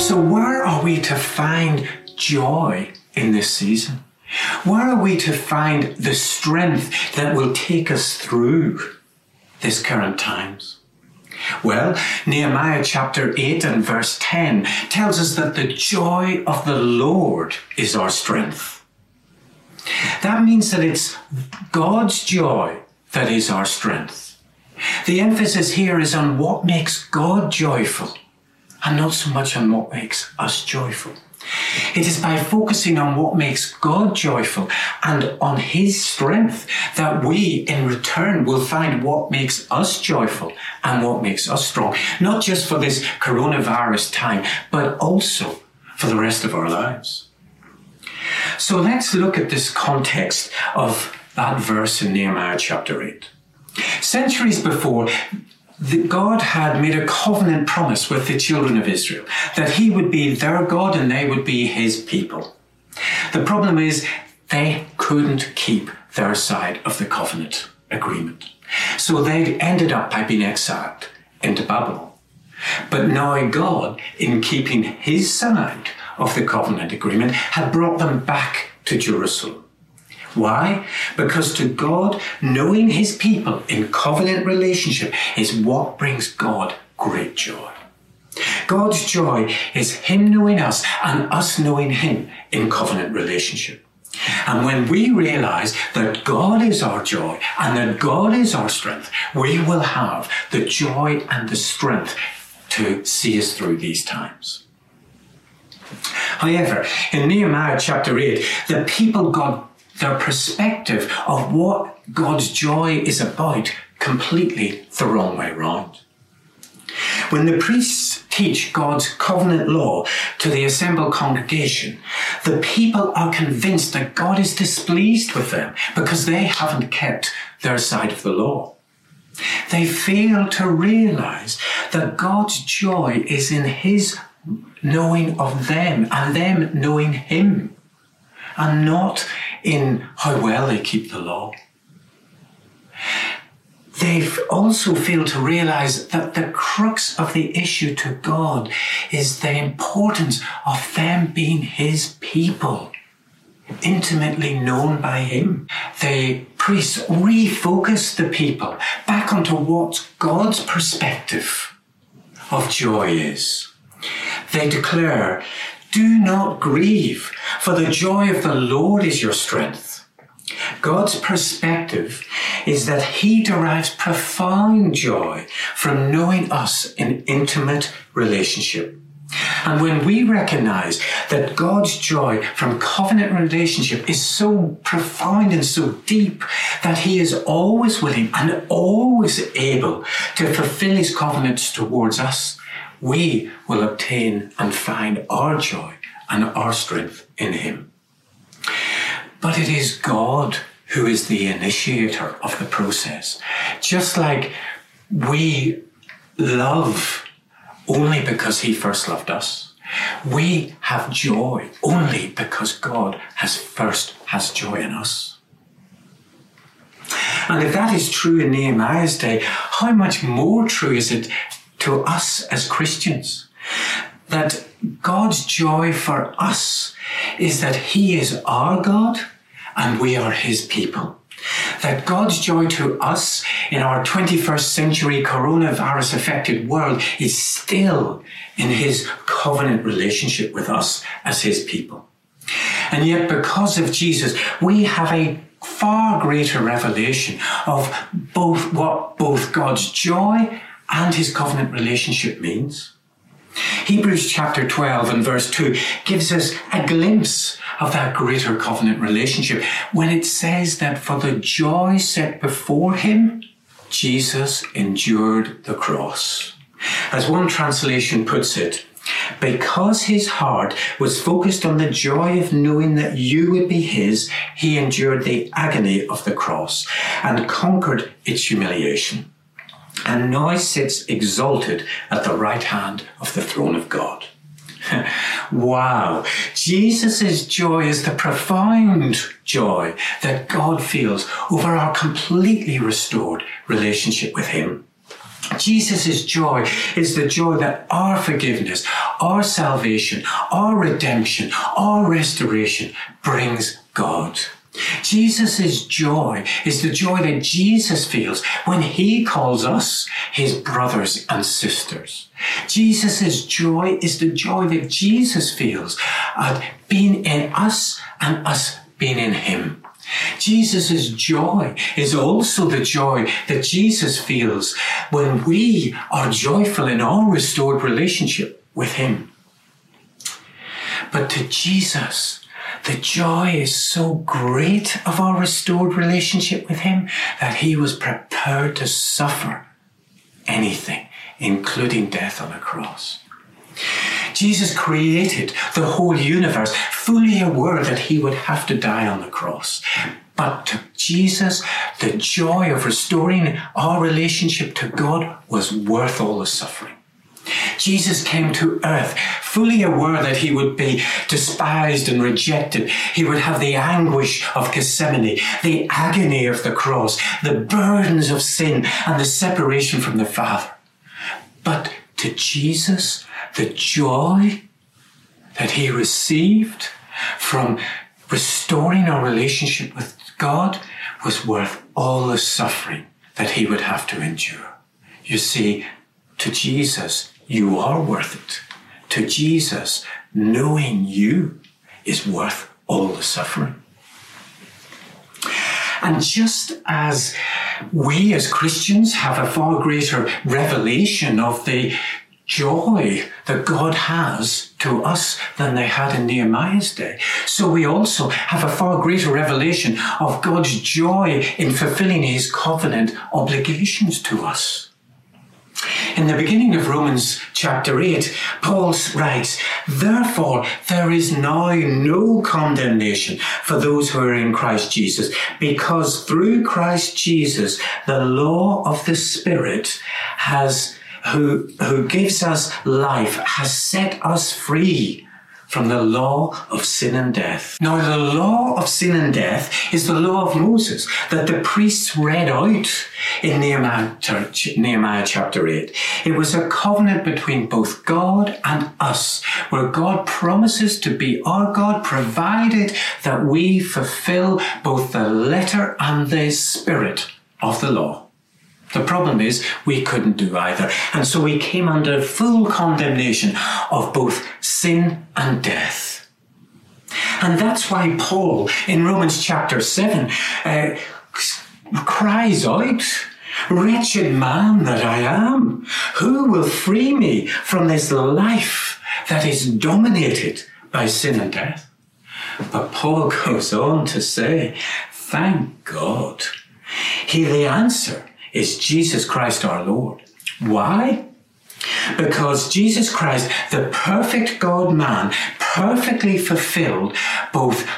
So, where are we to find joy in this season? Where are we to find the strength that will take us through this current times? Well, Nehemiah chapter 8 and verse 10 tells us that the joy of the Lord is our strength. That means that it's God's joy that is our strength. The emphasis here is on what makes God joyful and not so much on what makes us joyful. It is by focusing on what makes God joyful and on His strength that we, in return, will find what makes us joyful and what makes us strong. Not just for this coronavirus time, but also for the rest of our lives. So let's look at this context of that verse in Nehemiah chapter 8. Centuries before, that God had made a covenant promise with the children of Israel that He would be their God and they would be His people. The problem is they couldn't keep their side of the covenant agreement. So they ended up by being exiled into Babylon. But now God, in keeping His side of the covenant agreement, had brought them back to Jerusalem. Why? Because to God, knowing his people in covenant relationship is what brings God great joy. God's joy is him knowing us and us knowing him in covenant relationship. And when we realize that God is our joy and that God is our strength, we will have the joy and the strength to see us through these times. However, in Nehemiah chapter 8, the people got their perspective of what God's joy is about completely the wrong way round. When the priests teach God's covenant law to the assembled congregation, the people are convinced that God is displeased with them because they haven't kept their side of the law. They fail to realize that God's joy is in His knowing of them and them knowing Him and not in how well they keep the law. They've also failed to realize that the crux of the issue to God is the importance of them being His people, intimately known by Him. The priests refocus the people back onto what God's perspective of joy is. They declare do not grieve, for the joy of the Lord is your strength. God's perspective is that He derives profound joy from knowing us in intimate relationship. And when we recognize that God's joy from covenant relationship is so profound and so deep that He is always willing and always able to fulfill His covenants towards us, we will obtain and find our joy and our strength in Him. But it is God who is the initiator of the process. Just like we love only because He first loved us. We have joy only because God has first has joy in us. And if that is true in Nehemiah's day, how much more true is it to us as Christians. That God's joy for us is that He is our God and we are His people. That God's joy to us in our 21st century coronavirus affected world is still in His covenant relationship with us as His people. And yet, because of Jesus, we have a far greater revelation of both what both God's joy and his covenant relationship means. Hebrews chapter 12 and verse 2 gives us a glimpse of that greater covenant relationship when it says that for the joy set before him, Jesus endured the cross. As one translation puts it, because his heart was focused on the joy of knowing that you would be his, he endured the agony of the cross and conquered its humiliation and now sits exalted at the right hand of the throne of God. wow. Jesus' joy is the profound joy that God feels over our completely restored relationship with Him. Jesus' joy is the joy that our forgiveness, our salvation, our redemption, our restoration brings God. Jesus' joy is the joy that Jesus feels when he calls us his brothers and sisters. Jesus' joy is the joy that Jesus feels at being in us and us being in him. Jesus' joy is also the joy that Jesus feels when we are joyful in our restored relationship with him. But to Jesus, the joy is so great of our restored relationship with Him that He was prepared to suffer anything, including death on a cross. Jesus created the whole universe, fully aware that He would have to die on the cross. But to Jesus, the joy of restoring our relationship to God was worth all the suffering. Jesus came to earth fully aware that he would be despised and rejected. He would have the anguish of Gethsemane, the agony of the cross, the burdens of sin, and the separation from the Father. But to Jesus, the joy that he received from restoring our relationship with God was worth all the suffering that he would have to endure. You see, to Jesus, you are worth it. To Jesus, knowing you is worth all the suffering. And just as we as Christians have a far greater revelation of the joy that God has to us than they had in Nehemiah's day. So we also have a far greater revelation of God's joy in fulfilling his covenant obligations to us. In the beginning of Romans chapter 8, Paul writes, Therefore, there is now no condemnation for those who are in Christ Jesus, because through Christ Jesus, the law of the Spirit has, who, who gives us life, has set us free from the law of sin and death. Now, the law of sin and death is the law of Moses that the priests read out in Nehemiah, Nehemiah chapter 8. It was a covenant between both God and us, where God promises to be our God, provided that we fulfill both the letter and the spirit of the law. The problem is we couldn't do either. And so we came under full condemnation of both sin and death. And that's why Paul in Romans chapter 7 uh, cries out, Wretched man that I am, who will free me from this life that is dominated by sin and death? But Paul goes on to say, Thank God. He the answer is Jesus Christ our Lord. Why? Because Jesus Christ, the perfect God man, perfectly fulfilled both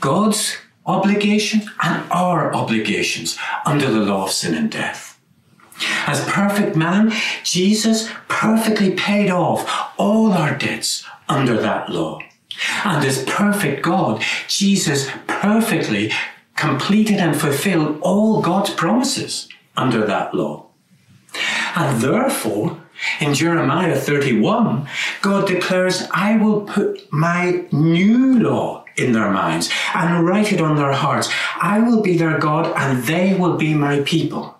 God's obligation and our obligations under the law of sin and death. As perfect man, Jesus perfectly paid off all our debts under that law. And as perfect God, Jesus perfectly completed and fulfilled all God's promises under that law. And therefore, in Jeremiah 31, God declares, I will put my new law in their minds and write it on their hearts. I will be their God and they will be my people.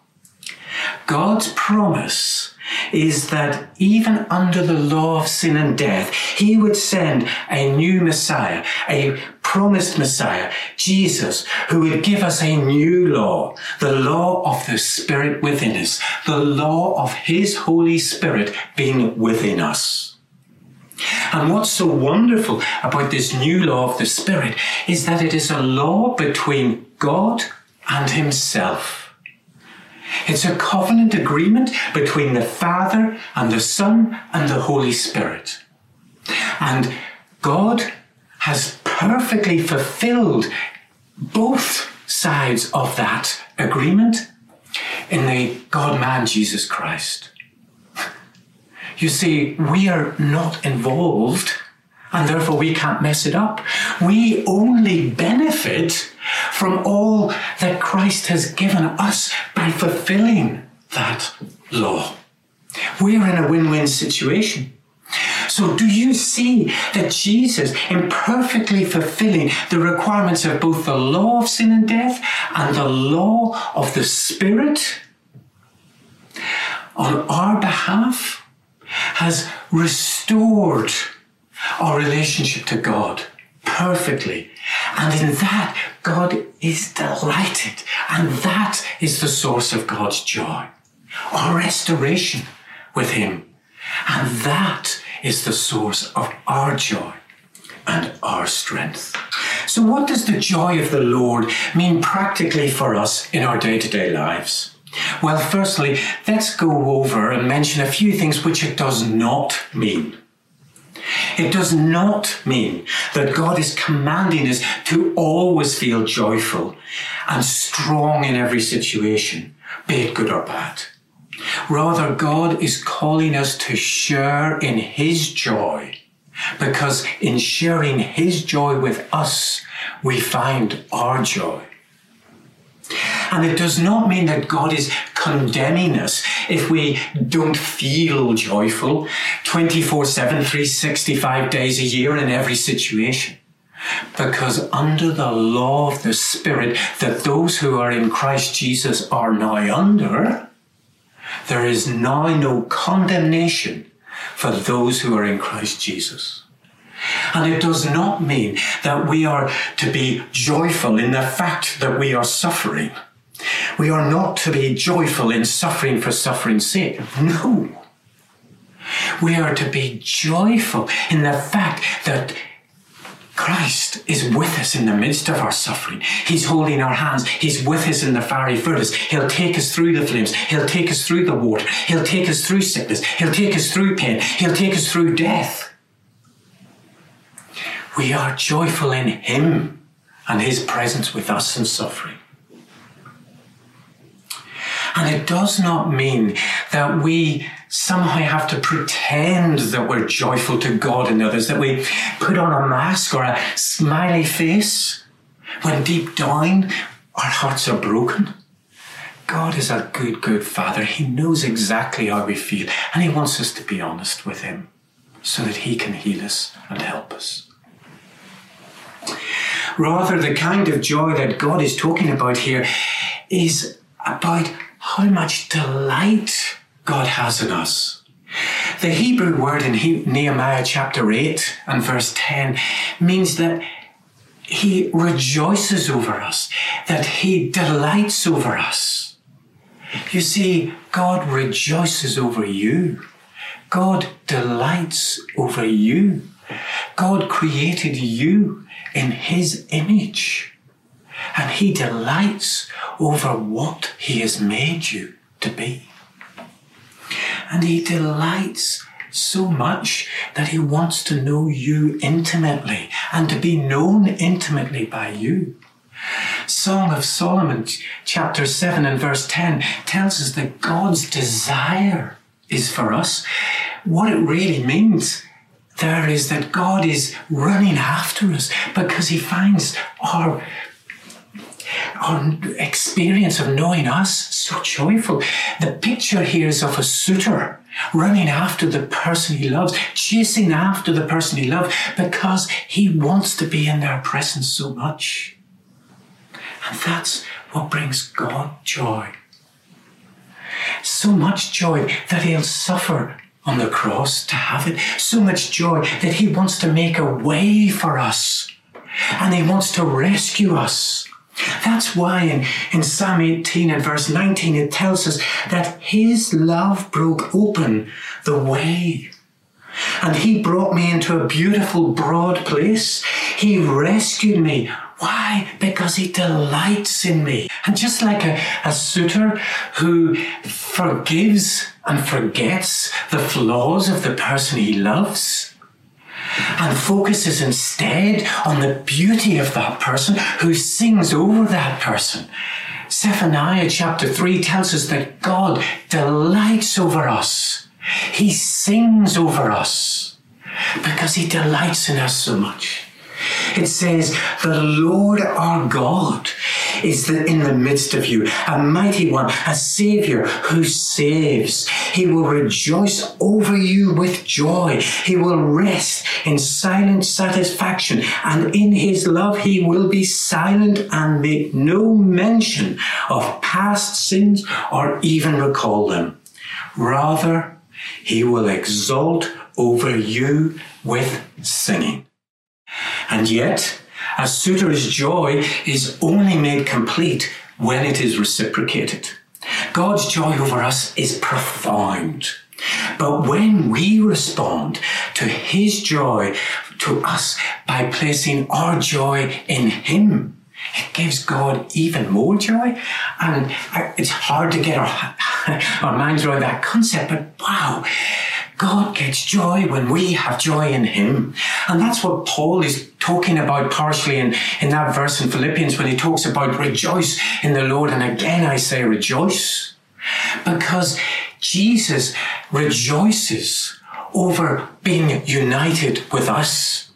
God's promise is that even under the law of sin and death, he would send a new Messiah, a promised Messiah, Jesus, who would give us a new law, the law of the Spirit within us, the law of his Holy Spirit being within us. And what's so wonderful about this new law of the Spirit is that it is a law between God and himself. It's a covenant agreement between the Father and the Son and the Holy Spirit. And God has perfectly fulfilled both sides of that agreement in the God man Jesus Christ. You see, we are not involved and therefore we can't mess it up. We only benefit from all that Christ has given us by fulfilling that law. we're in a win win situation. So, do you see that Jesus, in perfectly fulfilling the requirements of both the law of sin and death and the law of the Spirit, on our behalf, has restored our relationship to God perfectly. And in that, God is delighted. And that is the source of God's joy. Our restoration with Him. And that is the source of our joy and our strength. So, what does the joy of the Lord mean practically for us in our day to day lives? Well, firstly, let's go over and mention a few things which it does not mean. It does not mean that God is commanding us to always feel joyful and strong in every situation, be it good or bad. Rather, God is calling us to share in His joy because in sharing His joy with us, we find our joy. And it does not mean that God is condemning us if we don't feel joyful 24 7, 365 days a year in every situation. Because under the law of the Spirit that those who are in Christ Jesus are now under, there is now no condemnation for those who are in Christ Jesus. And it does not mean that we are to be joyful in the fact that we are suffering. We are not to be joyful in suffering for suffering's sake. No. We are to be joyful in the fact that Christ is with us in the midst of our suffering. He's holding our hands. He's with us in the fiery furnace. He'll take us through the flames. He'll take us through the water. He'll take us through sickness. He'll take us through pain. He'll take us through death. We are joyful in Him and His presence with us in suffering. And it does not mean that we somehow have to pretend that we're joyful to God and others, that we put on a mask or a smiley face when deep down our hearts are broken. God is a good, good Father. He knows exactly how we feel, and He wants us to be honest with Him so that He can heal us and help us. Rather, the kind of joy that God is talking about here is about how much delight God has in us. The Hebrew word in Nehemiah chapter 8 and verse 10 means that he rejoices over us, that he delights over us. You see, God rejoices over you. God delights over you. God created you in his image and He delights over what He has made you to be. And He delights so much that He wants to know you intimately and to be known intimately by you. Song of Solomon, chapter 7 and verse 10, tells us that God's desire is for us. What it really means there is that God is running after us because He finds our our experience of knowing us so joyful. The picture here is of a suitor running after the person he loves, chasing after the person he loves because he wants to be in their presence so much. And that's what brings God joy. So much joy that he'll suffer on the cross to have it. So much joy that he wants to make a way for us. And he wants to rescue us. That's why in, in Psalm 18 and verse 19 it tells us that his love broke open the way. And he brought me into a beautiful broad place. He rescued me. Why? Because he delights in me. And just like a, a suitor who forgives and forgets the flaws of the person he loves, and focuses instead on the beauty of that person who sings over that person. Zephaniah chapter 3 tells us that God delights over us. He sings over us because he delights in us so much. It says, The Lord our God is in the midst of you, a mighty one, a savior who saves. He will rejoice over you with joy. He will rest in silent satisfaction and in his love he will be silent and make no mention of past sins or even recall them. Rather, he will exult over you with singing. And yet, a suitor's joy is only made complete when it is reciprocated. God's joy over us is profound. But when we respond to His joy to us by placing our joy in Him, it gives God even more joy. And it's hard to get our, our minds around that concept, but wow, God gets joy when we have joy in Him. And that's what Paul is talking about partially in, in that verse in Philippians when he talks about rejoice in the Lord. And again, I say rejoice because Jesus rejoices over being united with us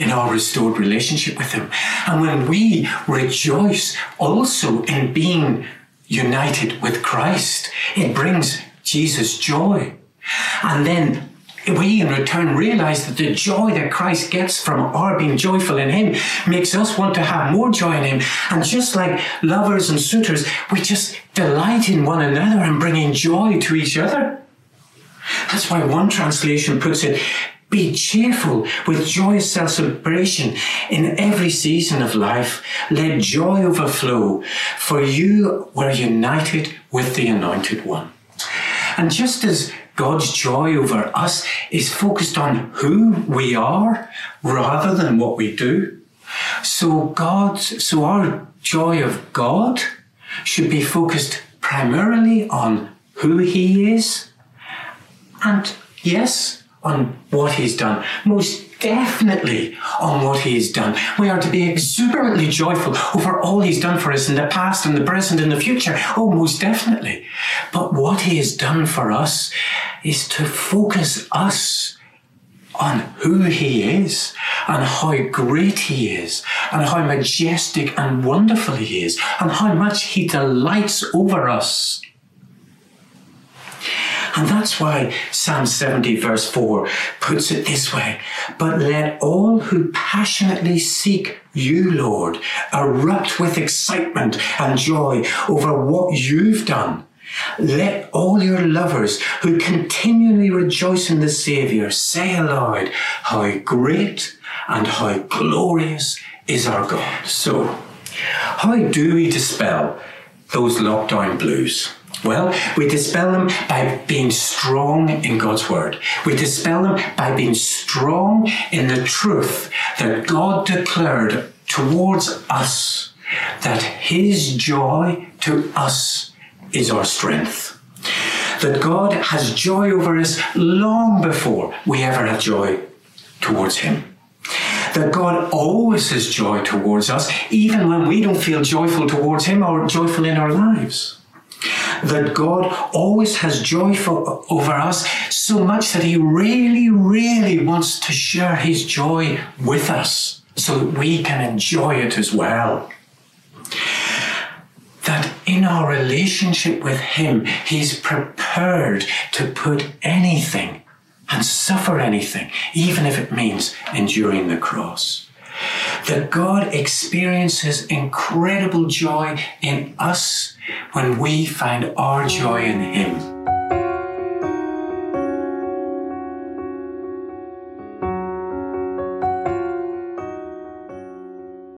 in our restored relationship with Him. And when we rejoice also in being united with Christ, it brings Jesus joy. And then we in return realize that the joy that Christ gets from our being joyful in Him makes us want to have more joy in Him. And just like lovers and suitors, we just delight in one another and bringing joy to each other. That's why one translation puts it, be cheerful with joyous celebration in every season of life. Let joy overflow, for you were united with the Anointed One. And just as God's joy over us is focused on who we are rather than what we do. So God's, so our joy of God should be focused primarily on who He is and yes, on what He's done. Most definitely on what he has done. We are to be exuberantly joyful over all he's done for us in the past and the present and the future. Oh, most definitely. But what he has done for us is to focus us on who he is and how great he is and how majestic and wonderful he is and how much he delights over us. And that's why Psalm 70 verse 4 puts it this way. But let all who passionately seek you, Lord, erupt with excitement and joy over what you've done. Let all your lovers who continually rejoice in the Saviour say aloud how great and how glorious is our God. So, how do we dispel those lockdown blues? Well, we dispel them by being strong in God's word. We dispel them by being strong in the truth that God declared towards us, that His joy to us is our strength. That God has joy over us long before we ever have joy towards Him. That God always has joy towards us, even when we don't feel joyful towards Him or joyful in our lives that God always has joy for, over us so much that He really, really wants to share His joy with us so that we can enjoy it as well. That in our relationship with Him, He's prepared to put anything and suffer anything, even if it means enduring the cross that God experiences incredible joy in us when we find our joy in Him.